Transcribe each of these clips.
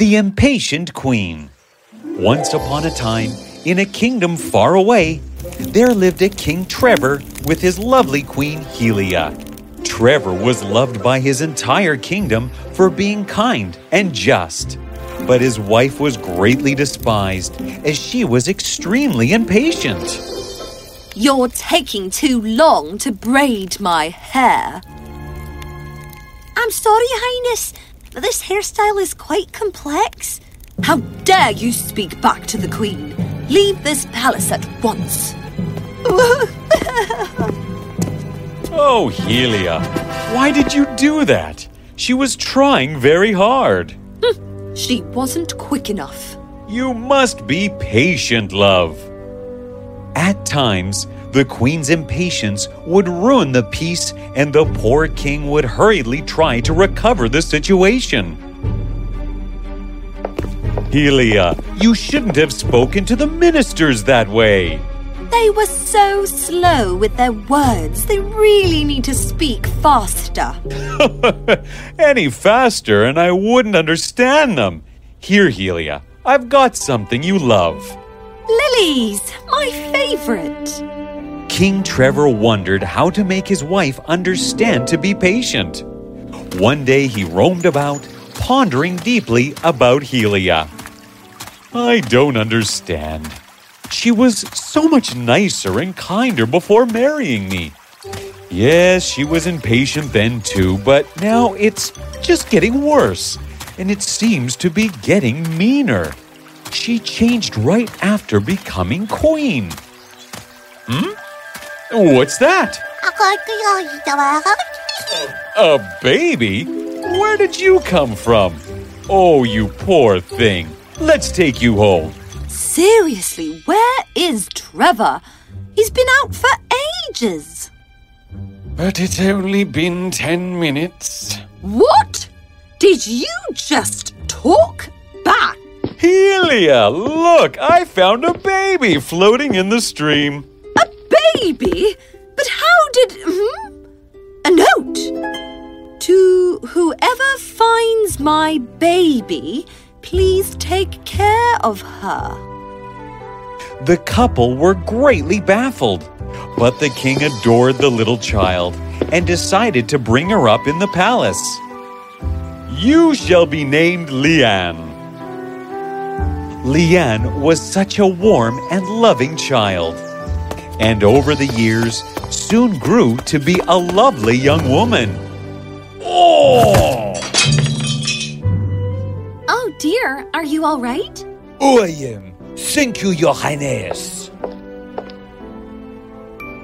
The Impatient Queen. Once upon a time, in a kingdom far away, there lived a King Trevor with his lovely Queen Helia. Trevor was loved by his entire kingdom for being kind and just. But his wife was greatly despised as she was extremely impatient. You're taking too long to braid my hair. I'm sorry, Highness, this hairstyle is quite complex. How dare you speak back to the Queen? Leave this palace at once. Oh, Helia, why did you do that? She was trying very hard. Hmm, she wasn't quick enough. You must be patient, love. At times, the queen's impatience would ruin the peace, and the poor king would hurriedly try to recover the situation. Helia, you shouldn't have spoken to the ministers that way. They were so slow with their words. They really need to speak faster. Any faster, and I wouldn't understand them. Here, Helia, I've got something you love. Lilies, my favorite. King Trevor wondered how to make his wife understand to be patient. One day he roamed about, pondering deeply about Helia. I don't understand. She was so much nicer and kinder before marrying me. Yes, she was impatient then too, but now it's just getting worse, and it seems to be getting meaner. She changed right after becoming queen. Hmm? What's that? A baby? Where did you come from? Oh, you poor thing. Let's take you home. Seriously, where is Trevor? He's been out for ages. But it's only been ten minutes. What? Did you just talk back? Helia, look, I found a baby floating in the stream. Baby? But how did. Hmm? A note? To whoever finds my baby, please take care of her. The couple were greatly baffled, but the king adored the little child and decided to bring her up in the palace. You shall be named Leanne. Leanne was such a warm and loving child, and over the years soon grew to be a lovely young woman. Oh! Oh dear, are you all right? Oh, I am. Thank you, Your Highness.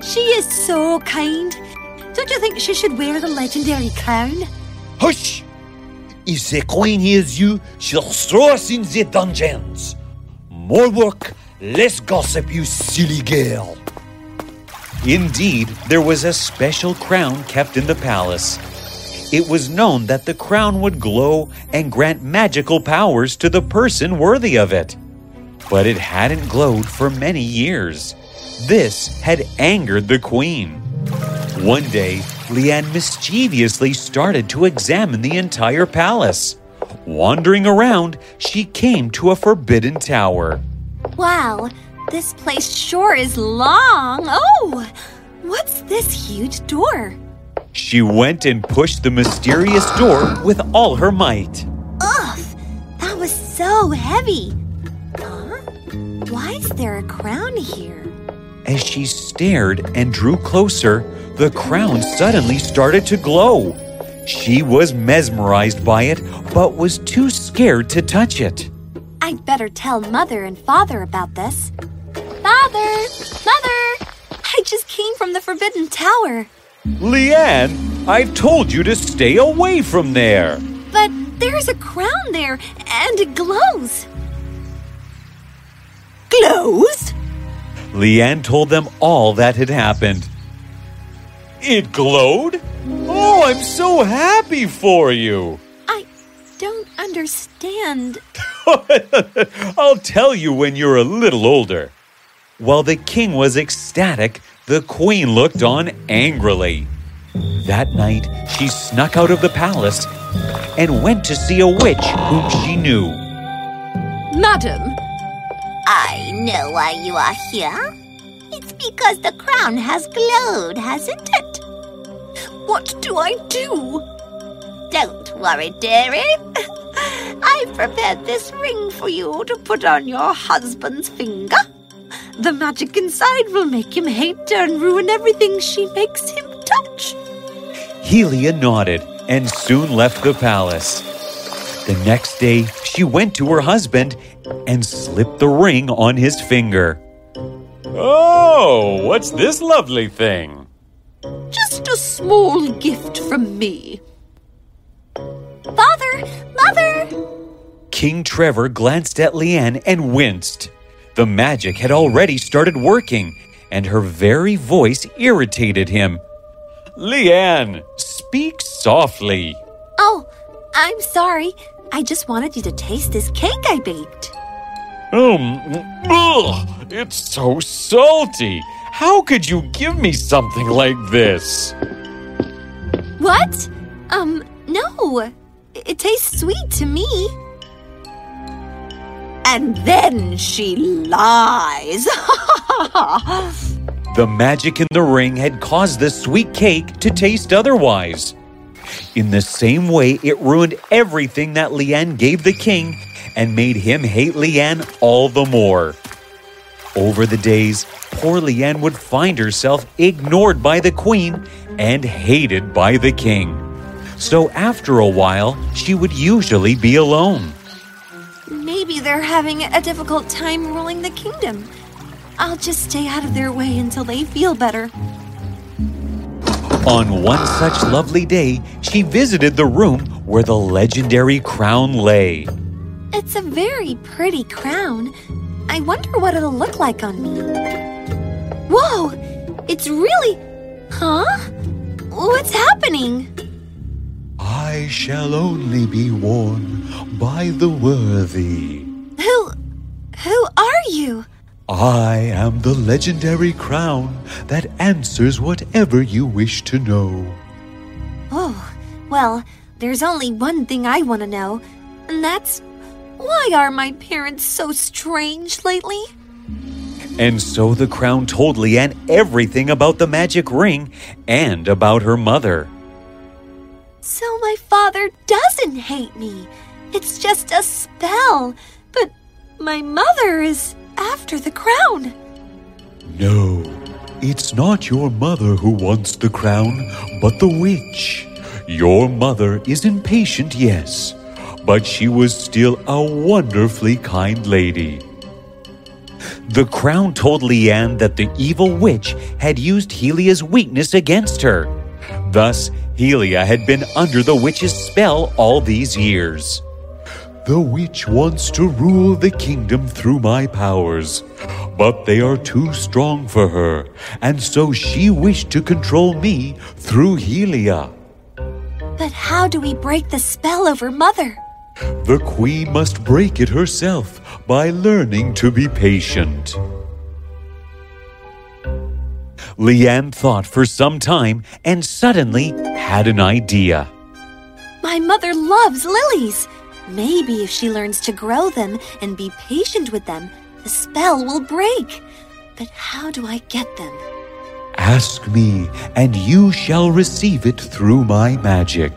She is so kind. Don't you think she should wear the legendary crown? Hush! If the Queen hears you, she'll throw us in the dungeons. More work, less gossip, you silly girl. Indeed, there was a special crown kept in the palace. It was known that the crown would glow and grant magical powers to the person worthy of it. But it hadn't glowed for many years. This had angered the queen. One day, Leanne mischievously started to examine the entire palace. Wandering around, she came to a forbidden tower. Wow, this place sure is long. Oh, what's this huge door? She went and pushed the mysterious door with all her might. Ugh, that was so heavy. Huh? Why is there a crown here? As she stared and drew closer, the crown suddenly started to glow. She was mesmerized by it, but was too scared to touch it. I'd better tell Mother and Father about this. Father! Mother! I just came from the Forbidden Tower. Leanne, I've told you to stay away from there. But there's a crown there, and it glows. Glows? Leanne told them all that had happened. It glowed? Oh, I'm so happy for you. I don't understand. I'll tell you when you're a little older. While the king was ecstatic, the queen looked on angrily. That night, she snuck out of the palace and went to see a witch whom she knew. Madam, I know why you are here. It's because the crown has glowed, hasn't it? what do I do? Don't worry, dearie. I've prepared this ring for you to put on your husband's finger. The magic inside will make him hate her and ruin everything she makes him touch. Helia nodded and soon left the palace. The next day, she went to her husband and slipped the ring on his finger. Oh, what's this lovely thing? Just a small gift from me. Father, Mother! King Trevor glanced at Leanne and winced. The magic had already started working, and her very voice irritated him. Leanne, speak softly. Oh, I'm sorry. I just wanted you to taste this cake I baked. Um, ugh, it's so salty. How could you give me something like this? What? Um, no. It tastes sweet to me. And then she lies. The magic in the ring had caused the sweet cake to taste otherwise. In the same way, it ruined everything that Leanne gave the king and made him hate Leanne all the more. Over the days, poor Leanne would find herself ignored by the queen and hated by the king. So after a while, she would usually be alone. Maybe they're having a difficult time ruling the kingdom. I'll just stay out of their way until they feel better. On one such lovely day, she visited the room where the legendary crown lay. It's a very pretty crown. I wonder what it'll look like on me. Whoa! It's really. Huh? What's happening? I shall only be worn by the worthy. Who. Who are you? I am the legendary crown that answers whatever you wish to know. Oh, well, there's only one thing I want to know, and that's why are my parents so strange lately? And so the crown told Leanne everything about the magic ring and about her mother. So my father doesn't hate me. It's just a spell. But my mother is after the crown. No, it's not your mother who wants the crown, but the witch. Your mother is impatient, yes, but she was still a wonderfully kind lady. The crown told Leanne that the evil witch had used Helia's weakness against her. Thus, Helia had been under the witch's spell all these years. The witch wants to rule the kingdom through my powers, but they are too strong for her, and so she wished to control me through Helia. But how do we break the spell over Mother? The queen must break it herself by learning to be patient. Leanne thought for some time and suddenly had an idea. My mother loves lilies. Maybe if she learns to grow them and be patient with them, the spell will break. But how do I get them? Ask me, and you shall receive it through my magic.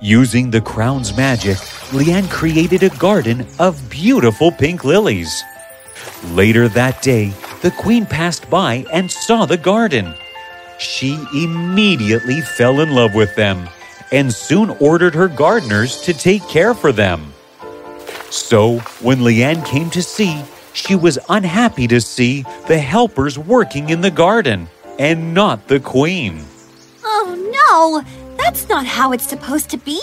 Using the crown's magic, Leanne created a garden of beautiful pink lilies. Later that day, the queen passed by and saw the garden. She immediately fell in love with them and soon ordered her gardeners to take care for them. So, when Leanne came to see, she was unhappy to see the helpers working in the garden and not the queen. Oh no, that's not how it's supposed to be.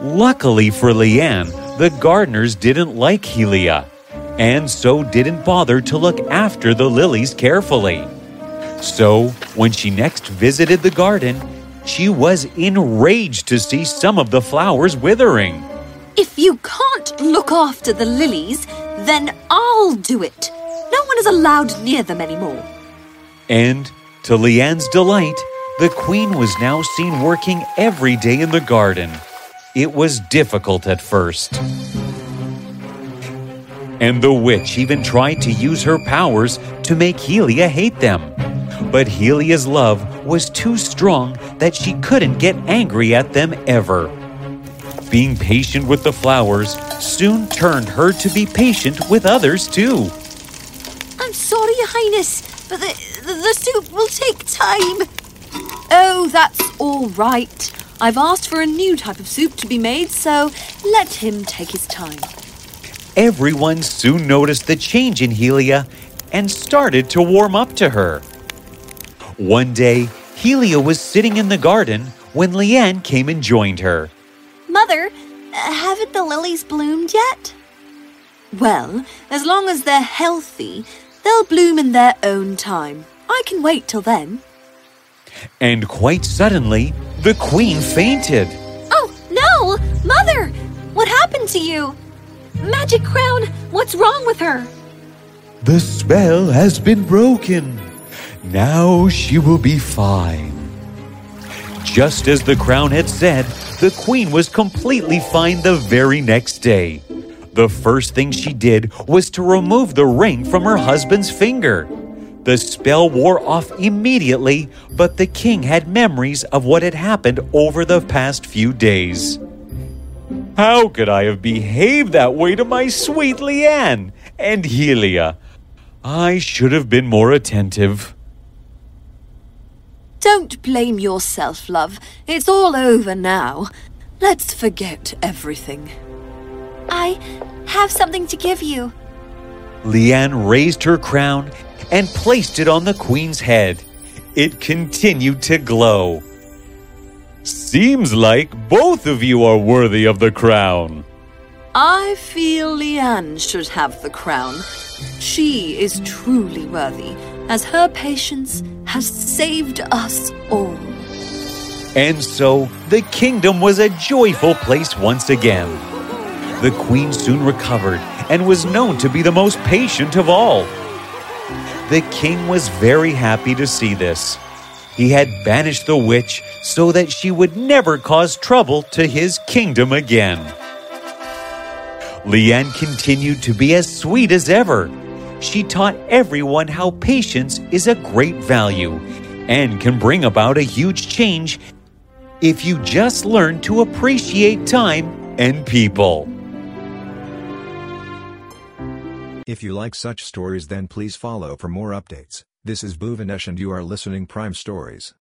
Luckily for Leanne, the gardeners didn't like Helia, and so didn't bother to look after the lilies carefully. So, when she next visited the garden, she was enraged to see some of the flowers withering. If you can't look after the lilies, then I'll do it. No one is allowed near them anymore. And, to Leanne's delight, the queen was now seen working every day in the garden. It was difficult at first. And the witch even tried to use her powers to make Helia hate them. But Helia's love was too strong that she couldn't get angry at them ever. Being patient with the flowers soon turned her to be patient with others too. I'm sorry, Your Highness, but the, the, the soup will take time. Oh, that's all right. I've asked for a new type of soup to be made, so let him take his time. Everyone soon noticed the change in Helia and started to warm up to her. One day, Helia was sitting in the garden when Leanne came and joined her. Mother, haven't the lilies bloomed yet? Well, as long as they're healthy, they'll bloom in their own time. I can wait till then. And quite suddenly, the queen fainted. Oh, no! Mother! What happened to you? Magic Crown, what's wrong with her? The spell has been broken. Now she will be fine. Just as the crown had said, the queen was completely fine the very next day. The first thing she did was to remove the ring from her husband's finger. The spell wore off immediately, but the king had memories of what had happened over the past few days. How could I have behaved that way to my sweet Leanne and Helia? I should have been more attentive. Don't blame yourself, love. It's all over now. Let's forget everything. I have something to give you. Leanne raised her crown and placed it on the queen's head. It continued to glow. Seems like both of you are worthy of the crown. I feel Leanne should have the crown. She is truly worthy, as her patience has saved us all. And so the kingdom was a joyful place once again. The queen soon recovered and was known to be the most patient of all. The king was very happy to see this. He had banished the witch so that she would never cause trouble to his kingdom again. Leanne continued to be as sweet as ever. She taught everyone how patience is a great value and can bring about a huge change if you just learn to appreciate time and people. If you like such stories then please follow for more updates. This is Bhuvanesh and you are listening Prime Stories.